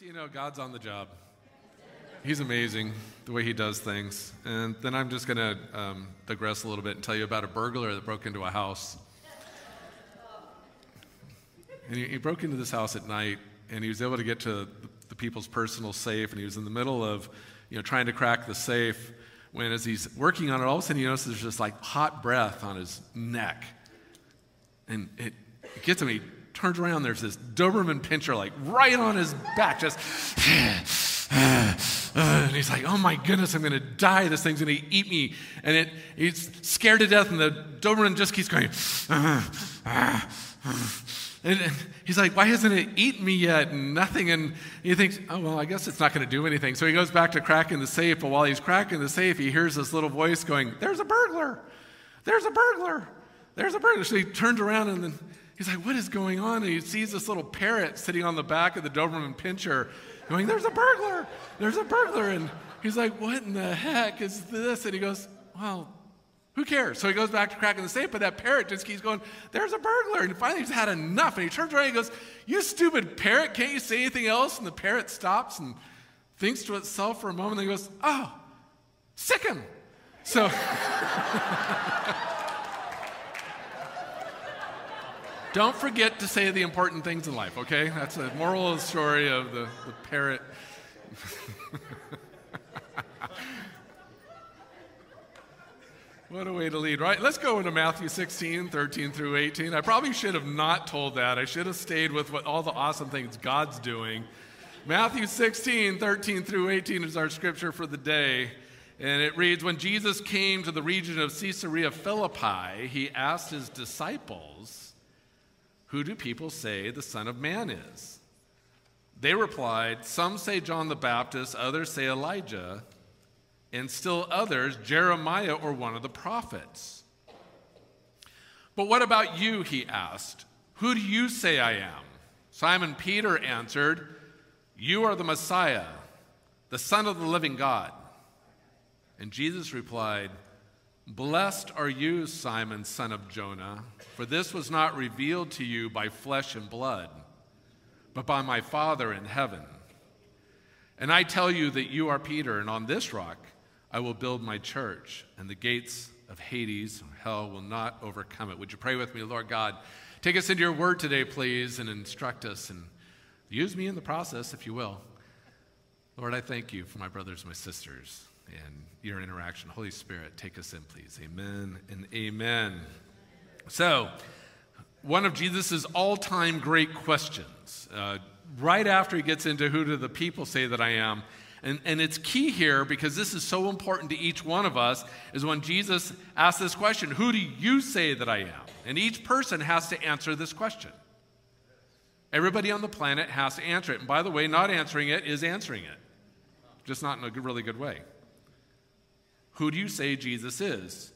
you know, God's on the job. He's amazing the way he does things. And then I'm just going to um, digress a little bit and tell you about a burglar that broke into a house. And he, he broke into this house at night, and he was able to get to the, the people's personal safe, and he was in the middle of, you know, trying to crack the safe. When as he's working on it, all of a sudden he notices there's just like hot breath on his neck, and it, it gets him. He turns around. There's this Doberman pinscher like right on his back, just. and he's like, "Oh my goodness, I'm going to die. This thing's going to eat me." And it, he's scared to death, and the Doberman just keeps going. And he's like, Why hasn't it eaten me yet? Nothing. And he thinks, Oh, well, I guess it's not going to do anything. So he goes back to cracking the safe. But while he's cracking the safe, he hears this little voice going, There's a burglar. There's a burglar. There's a burglar. So he turns around and then he's like, What is going on? And he sees this little parrot sitting on the back of the Doberman pinscher going, There's a burglar. There's a burglar. And he's like, What in the heck is this? And he goes, Well, who cares? So he goes back to cracking the safe, but that parrot just keeps going, There's a burglar. And finally he's had enough. And he turns around and goes, You stupid parrot, can't you say anything else? And the parrot stops and thinks to itself for a moment and goes, Oh, sick him. So. Don't forget to say the important things in life, okay? That's the moral of the story of the, the parrot. What a way to lead, right? Let's go into Matthew 16, 13 through 18. I probably should have not told that. I should have stayed with what all the awesome things God's doing. Matthew 16, 13 through 18 is our scripture for the day. And it reads When Jesus came to the region of Caesarea Philippi, he asked his disciples, Who do people say the Son of Man is? They replied, Some say John the Baptist, others say Elijah and still others, Jeremiah or one of the prophets. But what about you? He asked. Who do you say I am? Simon Peter answered, You are the Messiah, the Son of the living God. And Jesus replied, Blessed are you, Simon, son of Jonah, for this was not revealed to you by flesh and blood, but by my Father in heaven. And I tell you that you are Peter, and on this rock, I will build my church, and the gates of Hades, hell, will not overcome it. Would you pray with me, Lord God? Take us into your word today, please, and instruct us, and use me in the process, if you will. Lord, I thank you for my brothers and my sisters and your interaction. Holy Spirit, take us in, please. Amen and amen. So, one of Jesus' all time great questions, uh, right after he gets into who do the people say that I am, and, and it's key here because this is so important to each one of us is when Jesus asks this question Who do you say that I am? And each person has to answer this question. Everybody on the planet has to answer it. And by the way, not answering it is answering it, just not in a really good way. Who do you say Jesus is?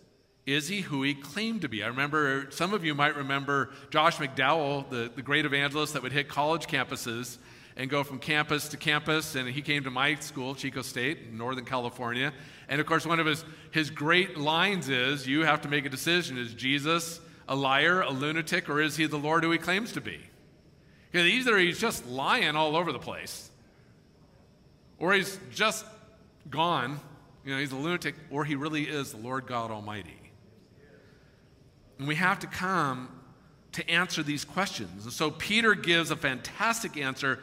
Is he who he claimed to be? I remember some of you might remember Josh McDowell, the, the great evangelist that would hit college campuses and go from campus to campus. And he came to my school, Chico State, in Northern California. And of course, one of his, his great lines is you have to make a decision. Is Jesus a liar, a lunatic, or is he the Lord who he claims to be? Because either he's just lying all over the place, or he's just gone, you know, he's a lunatic, or he really is the Lord God Almighty. And we have to come to answer these questions. And so Peter gives a fantastic answer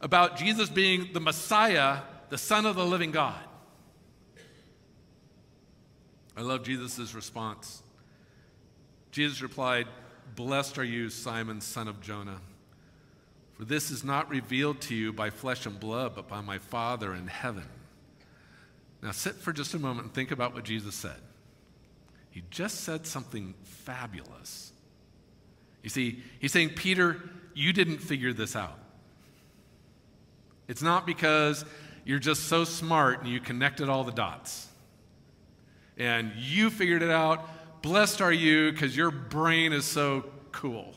about Jesus being the Messiah, the Son of the living God. I love Jesus' response. Jesus replied, Blessed are you, Simon, son of Jonah, for this is not revealed to you by flesh and blood, but by my Father in heaven. Now sit for just a moment and think about what Jesus said. He just said something fabulous. You see, he's saying, Peter, you didn't figure this out. It's not because you're just so smart and you connected all the dots. And you figured it out. Blessed are you because your brain is so cool.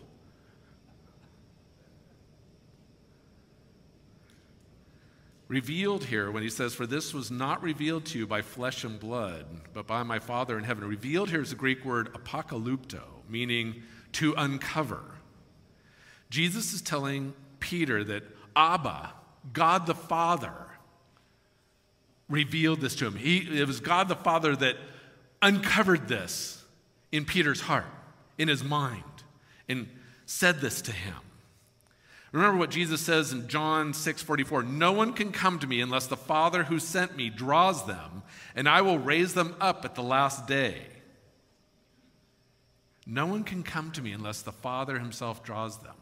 Revealed here, when he says, For this was not revealed to you by flesh and blood, but by my Father in heaven. Revealed here is the Greek word apokalypto, meaning to uncover. Jesus is telling Peter that Abba, God the Father revealed this to him. He, it was God the Father that uncovered this in Peter's heart, in his mind, and said this to him. Remember what Jesus says in John 6:44, "No one can come to me unless the Father who sent me draws them, and I will raise them up at the last day." No one can come to me unless the Father himself draws them.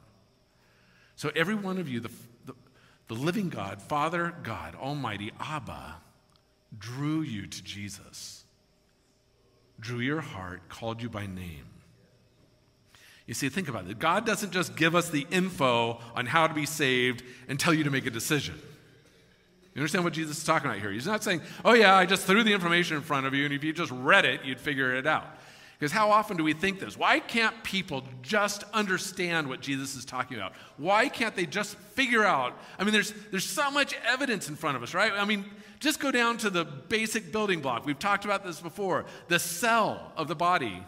So every one of you, the, the, the living God, Father God, Almighty, Abba, drew you to Jesus, drew your heart, called you by name. You see, think about it. God doesn't just give us the info on how to be saved and tell you to make a decision. You understand what Jesus is talking about here? He's not saying, oh, yeah, I just threw the information in front of you, and if you just read it, you'd figure it out. Because how often do we think this? Why can't people just understand what Jesus is talking about? Why can't they just figure out? I mean, there's, there's so much evidence in front of us, right? I mean, just go down to the basic building block. We've talked about this before the cell of the body.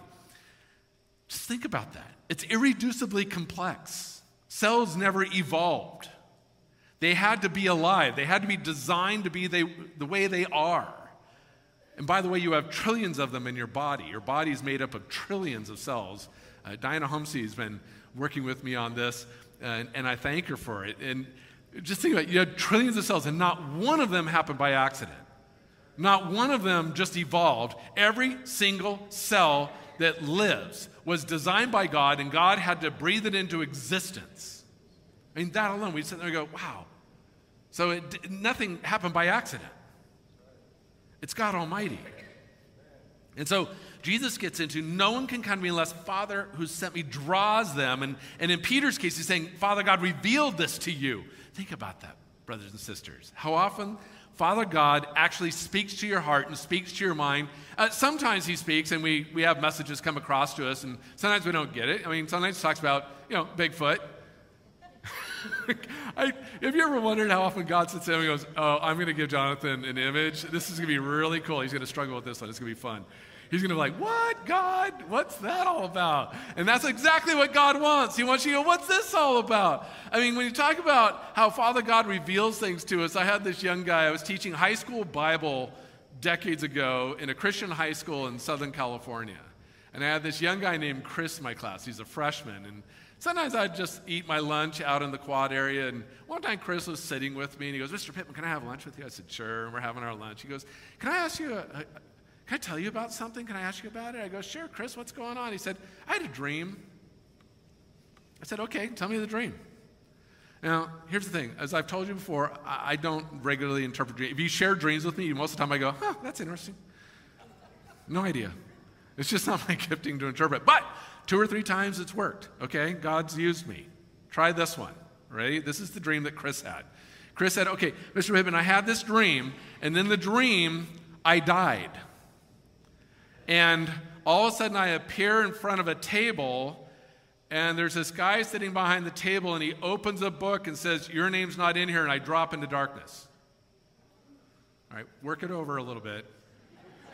Just think about that. It's irreducibly complex. Cells never evolved, they had to be alive, they had to be designed to be the, the way they are. And by the way, you have trillions of them in your body. Your body is made up of trillions of cells. Uh, Diana Homsey has been working with me on this, and, and I thank her for it. And just think about it you have trillions of cells, and not one of them happened by accident. Not one of them just evolved. Every single cell that lives was designed by God, and God had to breathe it into existence. I mean, that alone, we sit there and go, wow. So it, nothing happened by accident. It's God Almighty. And so Jesus gets into no one can come to me unless Father who sent me draws them. And, and in Peter's case, he's saying, Father God revealed this to you. Think about that, brothers and sisters. How often Father God actually speaks to your heart and speaks to your mind. Uh, sometimes he speaks, and we, we have messages come across to us, and sometimes we don't get it. I mean, sometimes he talks about, you know, Bigfoot, I, have you ever wondered how often God sits down and goes, Oh, I'm going to give Jonathan an image. This is going to be really cool. He's going to struggle with this one. It's going to be fun. He's going to be like, What, God? What's that all about? And that's exactly what God wants. He wants you to go, What's this all about? I mean, when you talk about how Father God reveals things to us, I had this young guy, I was teaching high school Bible decades ago in a Christian high school in Southern California. And I had this young guy named Chris in my class. He's a freshman. And Sometimes I'd just eat my lunch out in the quad area. And one time Chris was sitting with me and he goes, Mr. Pittman, can I have lunch with you? I said, Sure. And we're having our lunch. He goes, Can I ask you, a, a, can I tell you about something? Can I ask you about it? I go, Sure, Chris, what's going on? He said, I had a dream. I said, Okay, tell me the dream. Now, here's the thing. As I've told you before, I, don't regularly interpret dreams. If you share dreams with me, most of the time I go, Huh, that's interesting. No idea. It's just not my gifting to interpret. But Two or three times it's worked, okay? God's used me. Try this one, ready? This is the dream that Chris had. Chris said, okay, Mr. Pittman, I had this dream, and then the dream, I died. And all of a sudden I appear in front of a table, and there's this guy sitting behind the table, and he opens a book and says, Your name's not in here, and I drop into darkness. All right, work it over a little bit.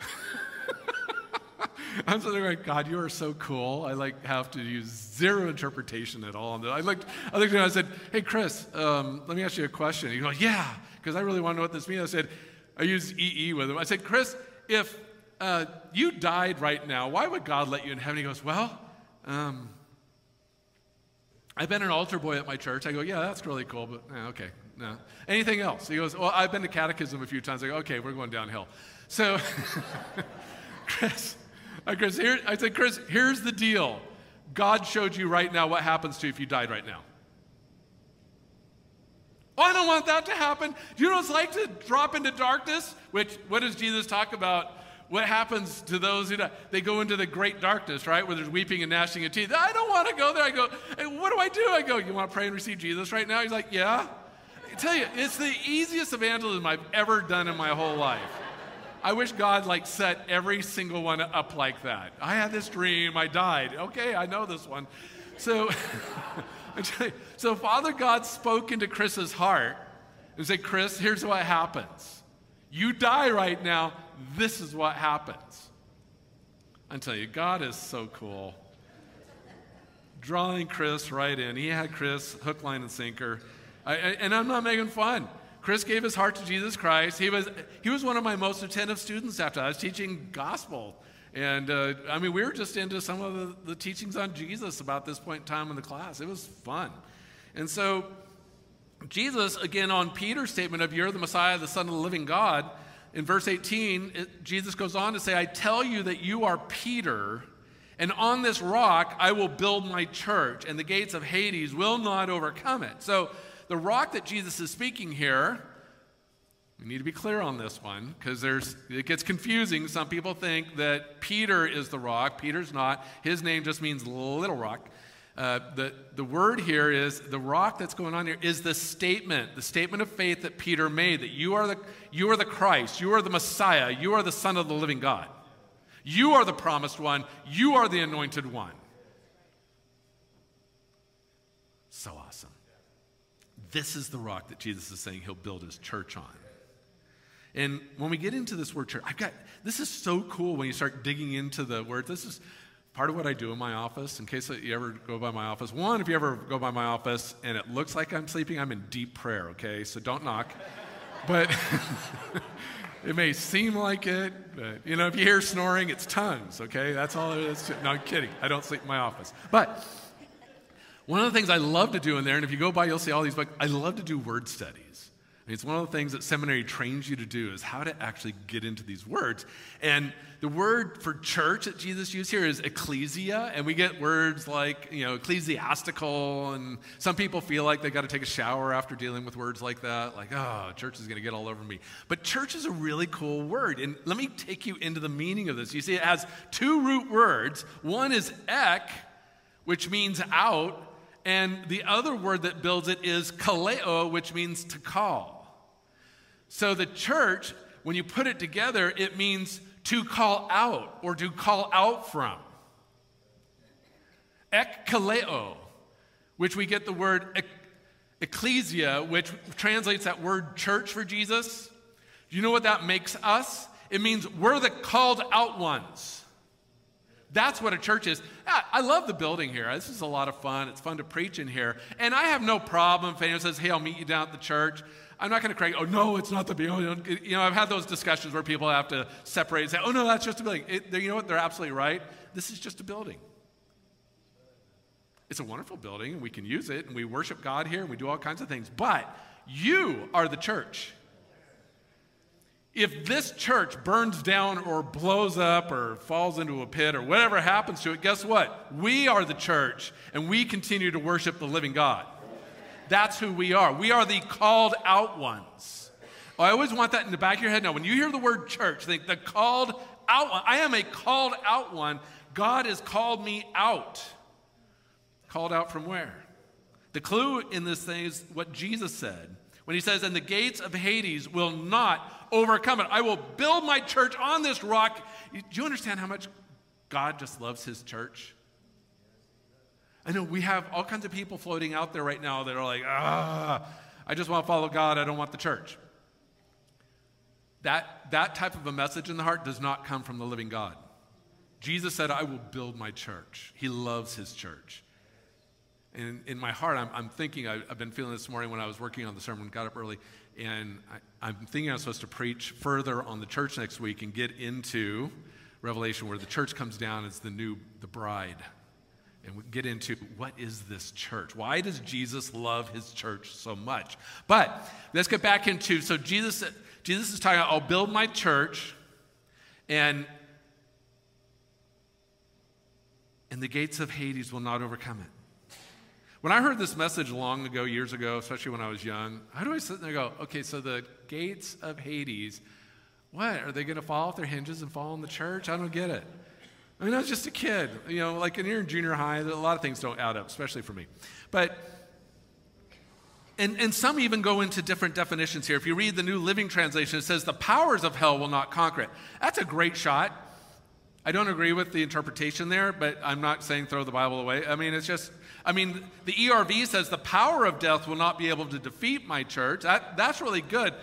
I'm sitting there like, God, you are so cool. I like have to use zero interpretation at all. I looked, I looked at him I said, Hey, Chris, um, let me ask you a question. He goes, Yeah, because I really want to know what this means. I said, I used EE with him. I said, Chris, if uh, you died right now, why would God let you in heaven? He goes, Well, um, I've been an altar boy at my church. I go, Yeah, that's really cool, but eh, okay, no. Anything else? He goes, Well, I've been to catechism a few times. I go, Okay, we're going downhill. So, Chris, I, Chris, here, I said, Chris, here's the deal. God showed you right now what happens to you if you died right now. Oh, I don't want that to happen. Do you know what it's like to drop into darkness? Which, what does Jesus talk about? What happens to those who die? They go into the great darkness, right? Where there's weeping and gnashing of teeth. I don't want to go there. I go, hey, what do I do? I go, you want to pray and receive Jesus right now? He's like, yeah. I tell you, it's the easiest evangelism I've ever done in my whole life. I wish God like set every single one up like that. I had this dream, I died. Okay, I know this one. So, so Father God spoke into Chris's heart and said, Chris, here's what happens. You die right now, this is what happens. I tell you, God is so cool. Drawing Chris right in. He had Chris hook, line, and sinker. I, I, and I'm not making fun. Chris gave his heart to Jesus Christ. He was, he was one of my most attentive students after I was teaching gospel. And uh, I mean, we were just into some of the, the teachings on Jesus about this point in time in the class. It was fun. And so, Jesus, again, on Peter's statement of, You're the Messiah, the Son of the living God, in verse 18, it, Jesus goes on to say, I tell you that you are Peter, and on this rock I will build my church, and the gates of Hades will not overcome it. So, the rock that Jesus is speaking here, we need to be clear on this one because there's it gets confusing. Some people think that Peter is the rock. Peter's not. His name just means little rock. Uh, the, the word here is the rock that's going on here is the statement, the statement of faith that Peter made that you are the, you are the Christ, you are the Messiah, you are the Son of the living God. You are the promised one, you are the anointed one. So awesome. This is the rock that Jesus is saying he'll build his church on. And when we get into this word church, I've got this is so cool when you start digging into the word. This is part of what I do in my office. In case you ever go by my office, one, if you ever go by my office and it looks like I'm sleeping, I'm in deep prayer, okay? So don't knock. but it may seem like it, but you know, if you hear snoring, it's tongues, okay? That's all it is. No, I'm kidding. I don't sleep in my office. But one of the things I love to do in there, and if you go by, you'll see all these books, I love to do word studies. It's one of the things that seminary trains you to do is how to actually get into these words. And the word for church that Jesus used here is ecclesia, and we get words like, you know, ecclesiastical, and some people feel like they got to take a shower after dealing with words like that, like, oh, church is going to get all over me. But church is a really cool word, and let me take you into the meaning of this. You see, it has two root words. One is ek, which means out, and the other word that builds it is kaleo, which means to call. So the church, when you put it together, it means to call out or to call out from. Ekkaleo, which we get the word ecclesia, which translates that word church for Jesus. Do you know what that makes us? It means we're the called out ones. That's what a church is. I love the building here. This is a lot of fun. It's fun to preach in here. And I have no problem if anyone says, hey, I'll meet you down at the church. I'm not going to cry, oh, no, it's not the building. You know, I've had those discussions where people have to separate and say, oh, no, that's just a building. It, you know what? They're absolutely right. This is just a building. It's a wonderful building, and we can use it, and we worship God here, and we do all kinds of things. But you are the church. If this church burns down or blows up or falls into a pit or whatever happens to it, guess what? We are the church and we continue to worship the living God. That's who we are. We are the called out ones. Oh, I always want that in the back of your head. Now, when you hear the word church, think the called out one. I am a called out one. God has called me out. Called out from where? The clue in this thing is what Jesus said when he says, And the gates of Hades will not overcome it. I will build my church on this rock. Do you understand how much God just loves his church? I know we have all kinds of people floating out there right now that are like, ah, I just want to follow God, I don't want the church. That, that type of a message in the heart does not come from the living God. Jesus said, I will build my church. He loves his church. And in my heart, I'm, I'm thinking, I, have been feeling this morning when I was working on the sermon, got up early, and I, I'm thinking I'm supposed to preach further on the church next week and get into Revelation where the church comes down as the new, the bride. And we get into what is this church? Why does Jesus love his church so much? But let's get back into so Jesus, Jesus is talking about, I'll build my church, and and the gates of Hades will not overcome it. When I heard this message long ago, years ago, especially when I was young, how do I sit there and go, okay, so the gates of Hades, what? Are they going to fall off their hinges and fall on the church? I don't get it. I mean, I was just a kid. You know, like when you're in junior high, a lot of things don't add up, especially for me. But, and, and some even go into different definitions here. If you read the New Living Translation, it says, the powers of hell will not conquer it. That's a great shot. I don't agree with the interpretation there, but I'm not saying throw the Bible away. I mean, it's just I mean, the ERV says the power of death will not be able to defeat my church. That, that's really good.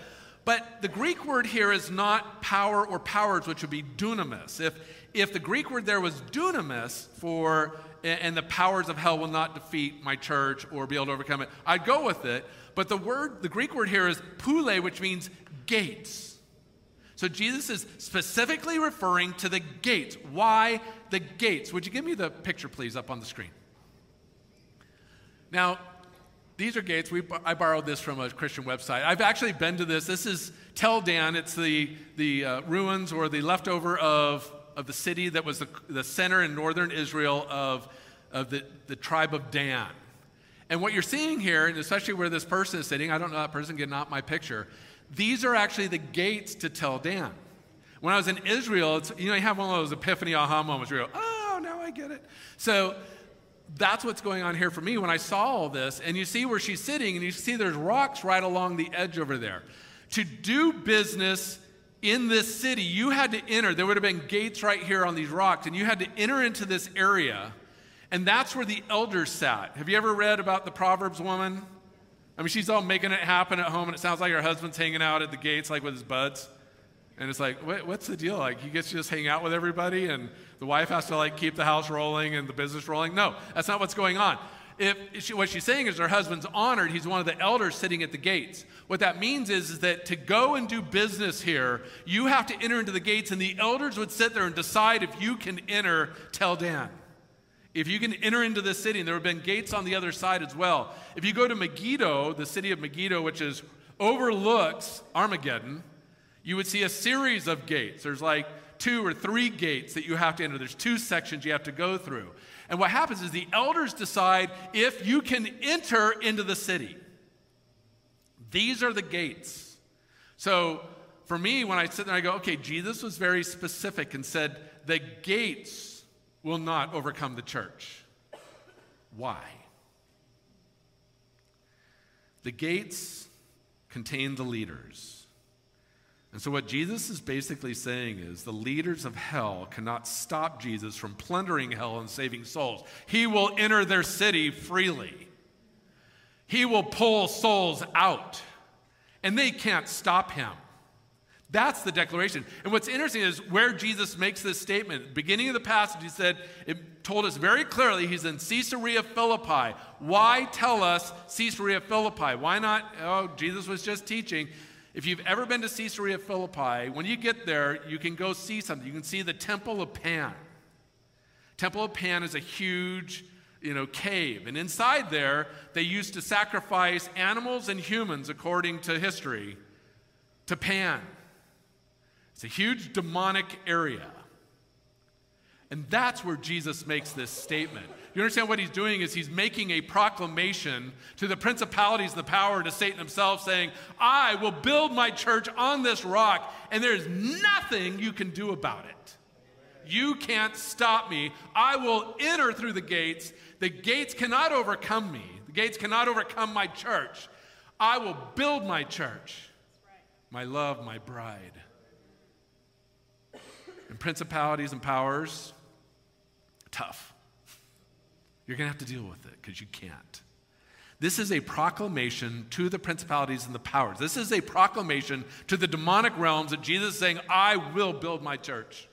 But the Greek word here is not power or powers, which would be dunamis. If, if the Greek word there was dunamis for and the powers of hell will not defeat my church or be able to overcome it. I'd go with it. But the word, the Greek word here is pule, which means gates. So Jesus is specifically referring to the gates. Why the gates? Would you give me the picture, please, up on the screen? Now, these are gates. We, I borrowed this from a Christian website. I've actually been to this. This is Tel Dan. It's the, the uh, ruins or the leftover of, of the city that was the, the center in northern Israel of, of the, the tribe of Dan. And what you're seeing here, and especially where this person is sitting, I don't know that person, getting not my picture, these are actually the gates to Tel Dan. When I was in Israel, you know, you have one of those epiphany aha moments where you go, oh, now I get it. So that's what's going on here for me when I saw all this. And you see where she's sitting, and you see there's rocks right along the edge over there. To do business in this city, you had to enter. There would have been gates right here on these rocks, and you had to enter into this area. And that's where the elders sat. Have you ever read about the Proverbs woman? I mean, she's all making it happen at home, and it sounds like her husband's hanging out at the gates, like with his buds. And it's like, what, what's the deal? Like, he gets to just hang out with everybody, and the wife has to, like, keep the house rolling and the business rolling? No, that's not what's going on. If she, what she's saying is her husband's honored, he's one of the elders sitting at the gates. What that means is, is that to go and do business here, you have to enter into the gates, and the elders would sit there and decide if you can enter Tel Dan if you can enter into the city, and there have been gates on the other side as well. If you go to Megiddo, the city of Megiddo, which is overlooks Armageddon, you would see a series of gates. There's like two or three gates that you have to enter. There's two sections you have to go through. And what happens is the elders decide if you can enter into the city. These are the gates. So for me, when I sit there, I go, okay, Jesus was very specific and said, the gates will not overcome the church. Why? The gates contain the leaders. And so, what Jesus is basically saying is the leaders of hell cannot stop Jesus from plundering hell and saving souls. He will enter their city freely, he will pull souls out, and they can't stop him. That's the declaration. And what's interesting is where Jesus makes this statement. Beginning of the passage, he said, it told us very clearly he's in Caesarea Philippi. Why tell us Caesarea Philippi? Why not? Oh, Jesus was just teaching. If you've ever been to Caesarea Philippi, when you get there, you can go see something. You can see the Temple of Pan. Temple of Pan is a huge, you know, cave. And inside there, they used to sacrifice animals and humans, according to history, to Pan. It's a huge demonic area. And that's where Jesus makes this statement. You understand what he's doing is he's making a proclamation to the principalities and the power to Satan himself, saying, I will build my church on this rock, and there's nothing you can do about it. You can't stop me. I will enter through the gates. The gates cannot overcome me, the gates cannot overcome my church. I will build my church, my love, my bride and principalities and powers, tough. You're going to have to deal with it because you can't. This is a proclamation to the principalities and the powers. This is a proclamation to the demonic realms that Jesus is saying, I will build my church.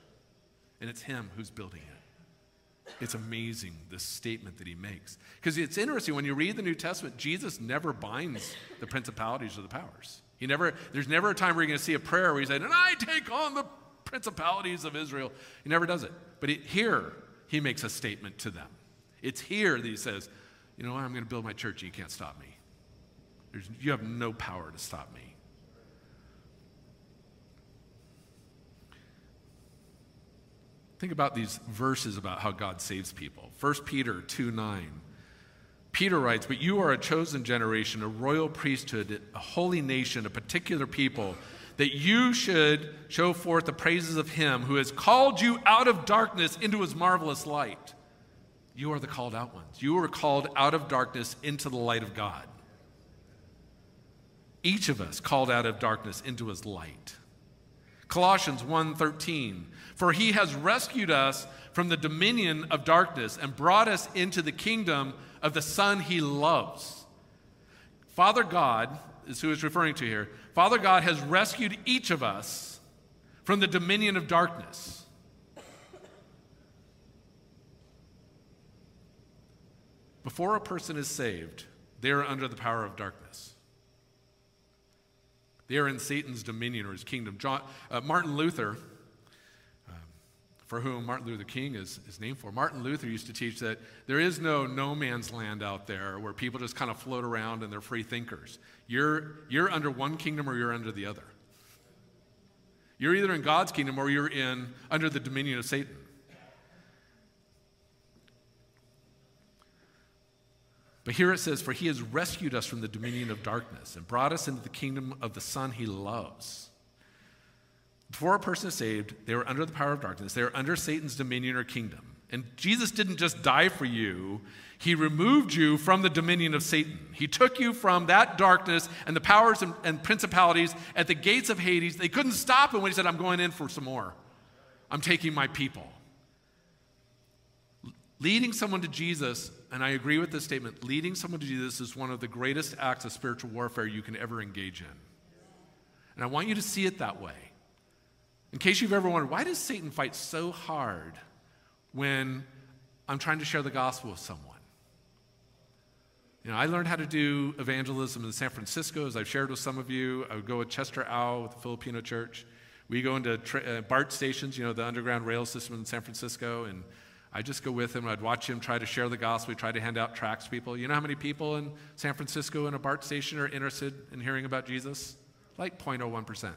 And it's Him who's building it. It's amazing, this statement that He makes. Because it's interesting, when you read the New Testament, Jesus never binds the principalities or the powers. He never, there's never a time where you're going to see a prayer where he said, and I take on the principalities of Israel. He never does it. But he, here, he makes a statement to them. It's here that he says, You know what? I'm going to build my church. and You can't stop me. There's, you have no power to stop me. Think about these verses about how God saves people. 1 Peter 2 9. Peter writes, But you are a chosen generation, a royal priesthood, a holy nation, a particular people that you should show forth the praises of him who has called you out of darkness into his marvelous light. You are the called out ones. You are called out of darkness into the light of God. Each of us called out of darkness into his light. Colossians 1:13 For he has rescued us from the dominion of darkness and brought us into the kingdom of the son he loves. Father God is who referring to here Father God has rescued each of us from the dominion of darkness. Before a person is saved, they are under the power of darkness. They are in Satan's dominion or his kingdom. John, uh, Martin Luther, um, for whom Martin Luther King is, is named for, Martin Luther used to teach that there is no no man's land out there where people just kind of float around and they're free thinkers. You're, you're under one kingdom or you're under the other. You're either in God's kingdom or you're in under the dominion of Satan. But here it says, For he has rescued us from the dominion of darkness and brought us into the kingdom of the Son he loves. Before a person is saved, they were under the power of darkness. They were under Satan's dominion or kingdom. And Jesus didn't just die for you, he removed you from the dominion of Satan. He took you from that darkness and the powers and, and principalities at the gates of Hades. They couldn't stop him when he said, I'm going in for some more. I'm taking my people. Leading someone to Jesus and I agree with this statement leading someone to Jesus is one of the greatest acts of spiritual warfare you can ever engage in. And I want you to see it that way. In case you've ever wondered, why does Satan fight so hard when I'm trying to share the gospel with someone? You know, I learned how to do evangelism in San Francisco, as I've shared with some of you. I would go with Chester Au with the Filipino church. We go into tra- uh, BART stations, you know, the underground rail system in San Francisco, and I'd just go with him. I'd watch him try to share the gospel. He'd try to hand out tracts to people. You know how many people in San Francisco in a BART station are interested in hearing about Jesus? Like 0.01%.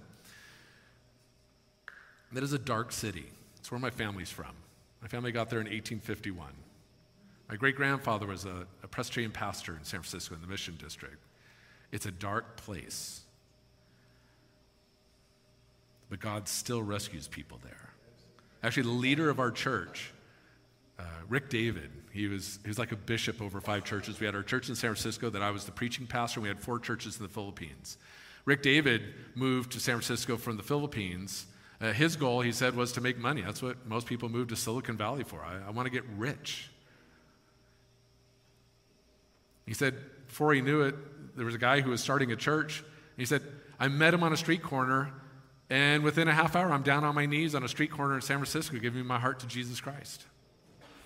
That is a dark city. It's where my family's from. My family got there in 1851. My great grandfather was a, a Presbyterian pastor in San Francisco in the Mission District. It's a dark place. But God still rescues people there. Actually, the leader of our church uh, Rick David, he was, he was like a bishop over five churches. We had our church in San Francisco that I was the preaching pastor, and we had four churches in the Philippines. Rick David moved to San Francisco from the Philippines. Uh, his goal, he said, was to make money. That's what most people move to Silicon Valley for. I, I want to get rich. He said, before he knew it, there was a guy who was starting a church. He said, I met him on a street corner, and within a half hour, I'm down on my knees on a street corner in San Francisco giving my heart to Jesus Christ.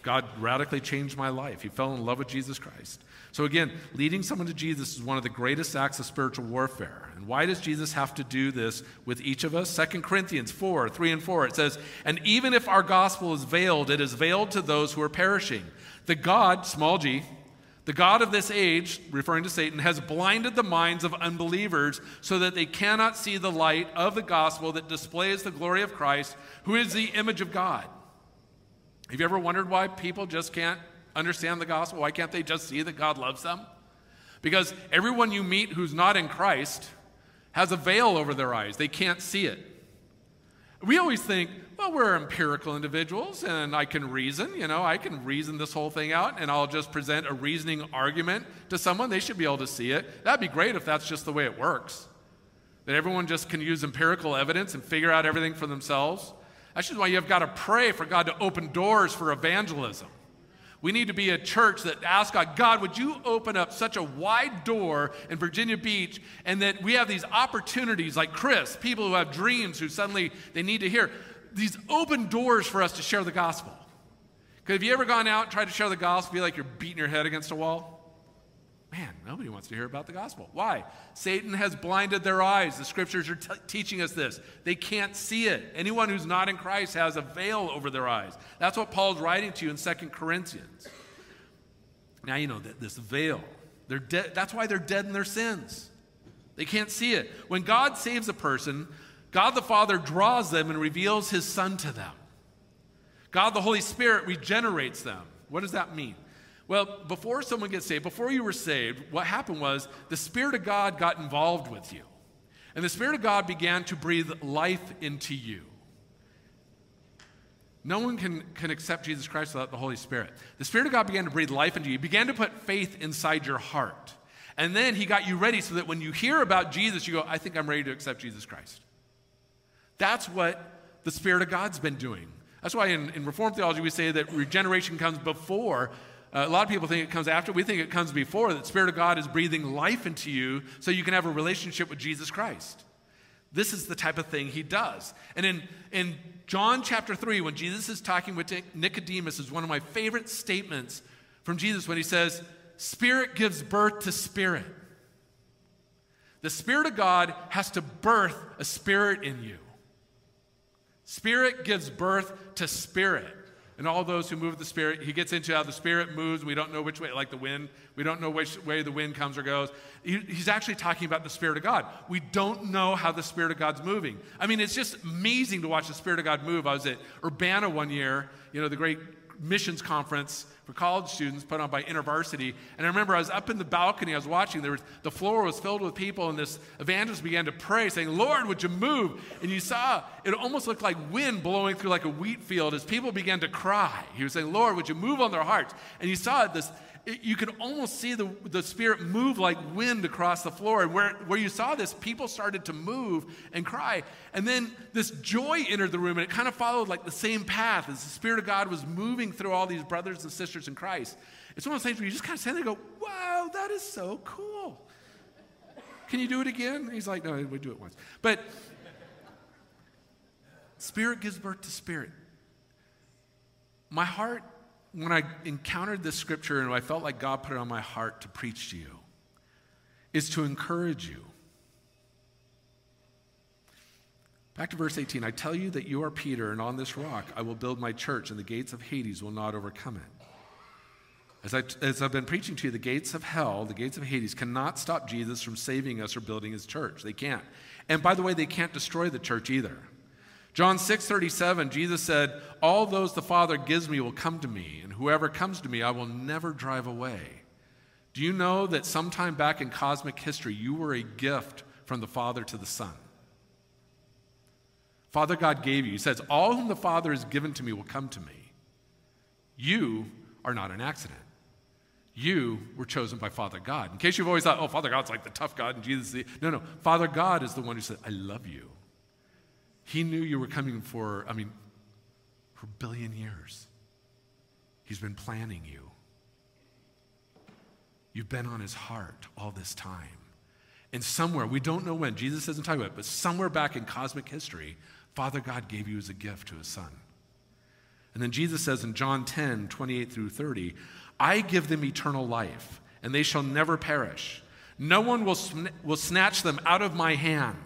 God radically changed my life. He fell in love with Jesus Christ. So, again, leading someone to Jesus is one of the greatest acts of spiritual warfare. And why does Jesus have to do this with each of us? 2 Corinthians 4 3 and 4, it says, And even if our gospel is veiled, it is veiled to those who are perishing. The God, small g, the God of this age, referring to Satan, has blinded the minds of unbelievers so that they cannot see the light of the gospel that displays the glory of Christ, who is the image of God. Have you ever wondered why people just can't understand the gospel? Why can't they just see that God loves them? Because everyone you meet who's not in Christ has a veil over their eyes, they can't see it. We always think, well, we're empirical individuals and I can reason, you know, I can reason this whole thing out and I'll just present a reasoning argument to someone. They should be able to see it. That'd be great if that's just the way it works. That everyone just can use empirical evidence and figure out everything for themselves. That's just why you've got to pray for God to open doors for evangelism. We need to be a church that asks God, God, would you open up such a wide door in Virginia Beach and that we have these opportunities like Chris, people who have dreams who suddenly they need to hear these open doors for us to share the gospel. Because have you ever gone out and tried to share the gospel, feel like you're beating your head against a wall? Man, nobody wants to hear about the gospel. Why? Satan has blinded their eyes. The scriptures are t- teaching us this. They can't see it. Anyone who's not in Christ has a veil over their eyes. That's what Paul's writing to you in Second Corinthians. Now you know that this veil. They're dead. That's why they're dead in their sins. They can't see it. When God saves a person, God the Father draws them and reveals his Son to them. God the Holy Spirit regenerates them. What does that mean? Well, before someone gets saved, before you were saved, what happened was the Spirit of God got involved with you. And the Spirit of God began to breathe life into you. No one can, can accept Jesus Christ without the Holy Spirit. The Spirit of God began to breathe life into you. He began to put faith inside your heart. And then He got you ready so that when you hear about Jesus, you go, I think I'm ready to accept Jesus Christ. That's what the Spirit of God's been doing. That's why in, in Reformed theology we say that regeneration comes before uh, a lot of people think it comes after. We think it comes before. That Spirit of God is breathing life into you so you can have a relationship with Jesus Christ. This is the type of thing he does. And in, in John chapter 3, when Jesus is talking with Nicodemus, is one of my favorite statements from Jesus when he says, Spirit gives birth to spirit. The Spirit of God has to birth a spirit in you. Spirit gives birth to spirit. And all those who move the Spirit, he gets into how the Spirit moves. We don't know which way, like the wind, we don't know which way the wind comes or goes. He, he's actually talking about the Spirit of God. We don't know how the Spirit of God's moving. I mean, it's just amazing to watch the Spirit of God move. I was at Urbana one year, you know, the great missions conference for college students put on by InterVarsity. And I remember I was up in the balcony, I was watching, there was, the floor was filled with people, and this evangelist began to pray, saying, Lord, would you move? And you saw it almost looked like wind blowing through like a wheat field as people began to cry. He was saying, Lord, would you move on their hearts? And you saw this it, you could almost see the, the Spirit move like wind across the floor. And where, where you saw this, people started to move and cry. And then this joy entered the room, and it kind of followed like the same path as the Spirit of God was moving through all these brothers and sisters in Christ. It's one of those things where you just kind of stand there and go, wow, that is so cool. Can you do it again? He's like, no, we do it once. But Spirit gives birth to Spirit. My heart when I encountered this scripture and I felt like God put it on my heart to preach to you, is to encourage you. Back to verse 18 I tell you that you are Peter, and on this rock I will build my church, and the gates of Hades will not overcome it. As, I, as I've been preaching to you, the gates of hell, the gates of Hades, cannot stop Jesus from saving us or building his church. They can't. And by the way, they can't destroy the church either. John 6 37, Jesus said, All those the Father gives me will come to me, and whoever comes to me I will never drive away. Do you know that sometime back in cosmic history, you were a gift from the Father to the Son? Father God gave you. He says, All whom the Father has given to me will come to me. You are not an accident. You were chosen by Father God. In case you've always thought, oh, Father God's like the tough God and Jesus. The... No, no. Father God is the one who said, I love you. He knew you were coming for, I mean, for a billion years. He's been planning you. You've been on his heart all this time. And somewhere, we don't know when, Jesus doesn't talk about it, but somewhere back in cosmic history, Father God gave you as a gift to his son. And then Jesus says in John 10, 28 through 30, I give them eternal life, and they shall never perish. No one will, sn- will snatch them out of my hand.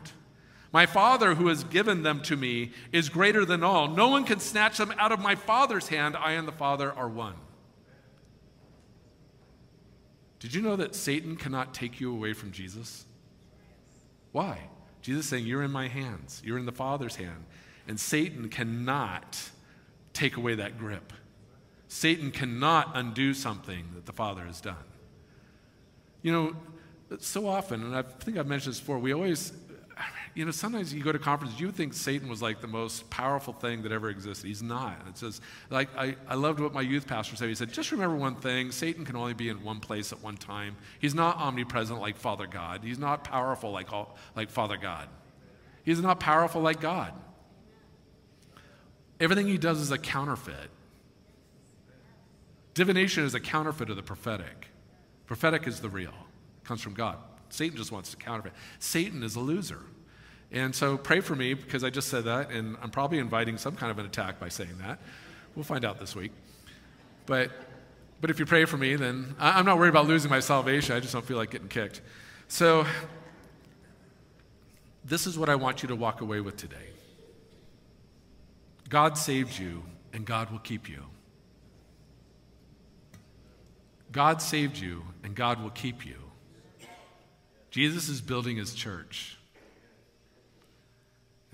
My Father who has given them to me is greater than all. No one can snatch them out of my Father's hand. I and the Father are one. Did you know that Satan cannot take you away from Jesus? Why? Jesus saying, You're in my hands, you're in the Father's hand. And Satan cannot take away that grip. Satan cannot undo something that the Father has done. You know, so often, and I think I've mentioned this before, we always you know, sometimes you go to conferences, you think Satan was like the most powerful thing that ever existed. He's not. It says, like, I, I loved what my youth pastor said. He said, just remember one thing Satan can only be in one place at one time. He's not omnipresent like Father God, he's not powerful like, all, like Father God. He's not powerful like God. Everything he does is a counterfeit. Divination is a counterfeit of the prophetic. Prophetic is the real, it comes from God. Satan just wants to counterfeit. Satan is a loser. And so pray for me because I just said that, and I'm probably inviting some kind of an attack by saying that. We'll find out this week. But, but if you pray for me, then I'm not worried about losing my salvation. I just don't feel like getting kicked. So, this is what I want you to walk away with today God saved you, and God will keep you. God saved you, and God will keep you. Jesus is building his church.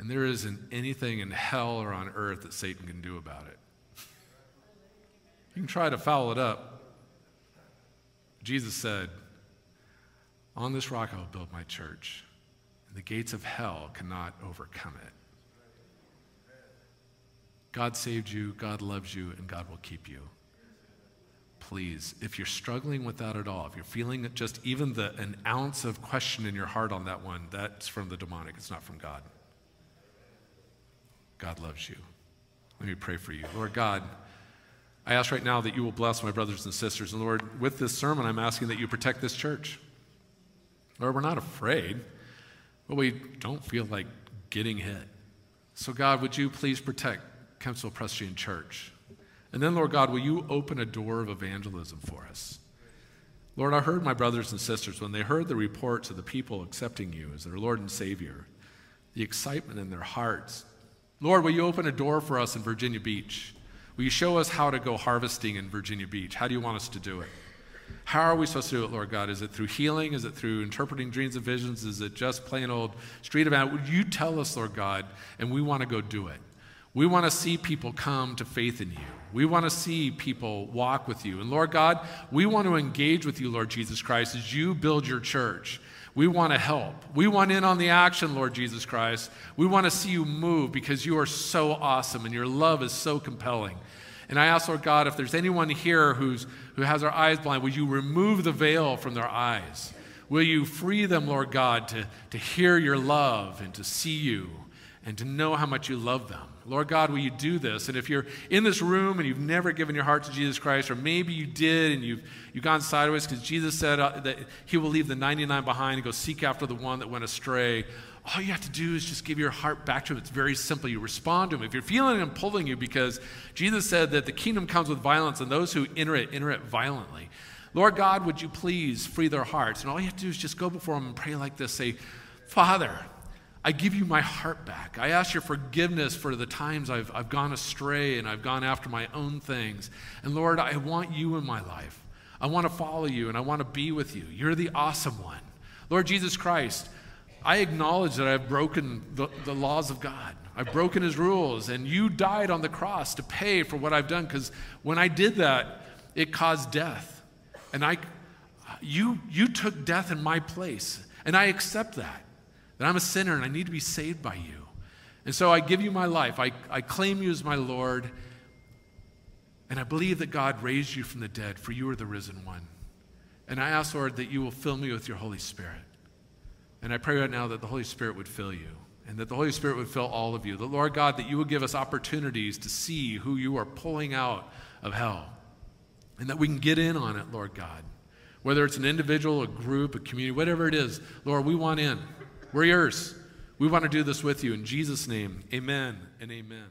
And there isn't anything in hell or on earth that Satan can do about it. You can try to foul it up. Jesus said, On this rock I will build my church, and the gates of hell cannot overcome it. God saved you, God loves you, and God will keep you. Please, if you're struggling with that at all, if you're feeling just even the, an ounce of question in your heart on that one, that's from the demonic, it's not from God. God loves you. Let me pray for you. Lord God, I ask right now that you will bless my brothers and sisters. And Lord, with this sermon, I'm asking that you protect this church. Lord, we're not afraid, but we don't feel like getting hit. So, God, would you please protect Kempsville Presbyterian Church? And then, Lord God, will you open a door of evangelism for us? Lord, I heard my brothers and sisters when they heard the reports of the people accepting you as their Lord and Savior, the excitement in their hearts. Lord, will you open a door for us in Virginia Beach? Will you show us how to go harvesting in Virginia Beach? How do you want us to do it? How are we supposed to do it, Lord God? Is it through healing? Is it through interpreting dreams and visions? Is it just plain old street event? Would you tell us, Lord God, and we want to go do it? We want to see people come to faith in you. We want to see people walk with you. And Lord God, we want to engage with you, Lord Jesus Christ, as you build your church. We want to help. We want in on the action, Lord Jesus Christ. We want to see you move because you are so awesome and your love is so compelling. And I ask, Lord God, if there's anyone here who's, who has their eyes blind, will you remove the veil from their eyes? Will you free them, Lord God, to, to hear your love and to see you and to know how much you love them? Lord God, will you do this? And if you're in this room and you've never given your heart to Jesus Christ, or maybe you did and you've, you've gone sideways because Jesus said uh, that he will leave the 99 behind and go seek after the one that went astray, all you have to do is just give your heart back to him. It's very simple. You respond to him. If you're feeling him pulling you, because Jesus said that the kingdom comes with violence, and those who enter it, enter it violently. Lord God, would you please free their hearts? And all you have to do is just go before him and pray like this say, Father, I give you my heart back. I ask your forgiveness for the times I've, I've gone astray and I've gone after my own things. And Lord, I want you in my life. I want to follow you and I want to be with you. You're the awesome one. Lord Jesus Christ, I acknowledge that I've broken the, the laws of God. I've broken his rules, and you died on the cross to pay for what I've done because when I did that, it caused death. And I, you, you took death in my place, and I accept that that I'm a sinner and I need to be saved by you. And so I give you my life. I, I claim you as my Lord. And I believe that God raised you from the dead, for you are the risen one. And I ask, Lord, that you will fill me with your Holy Spirit. And I pray right now that the Holy Spirit would fill you and that the Holy Spirit would fill all of you. The Lord God, that you would give us opportunities to see who you are pulling out of hell and that we can get in on it, Lord God. Whether it's an individual, a group, a community, whatever it is, Lord, we want in. We're yours. We want to do this with you. In Jesus' name, amen and amen.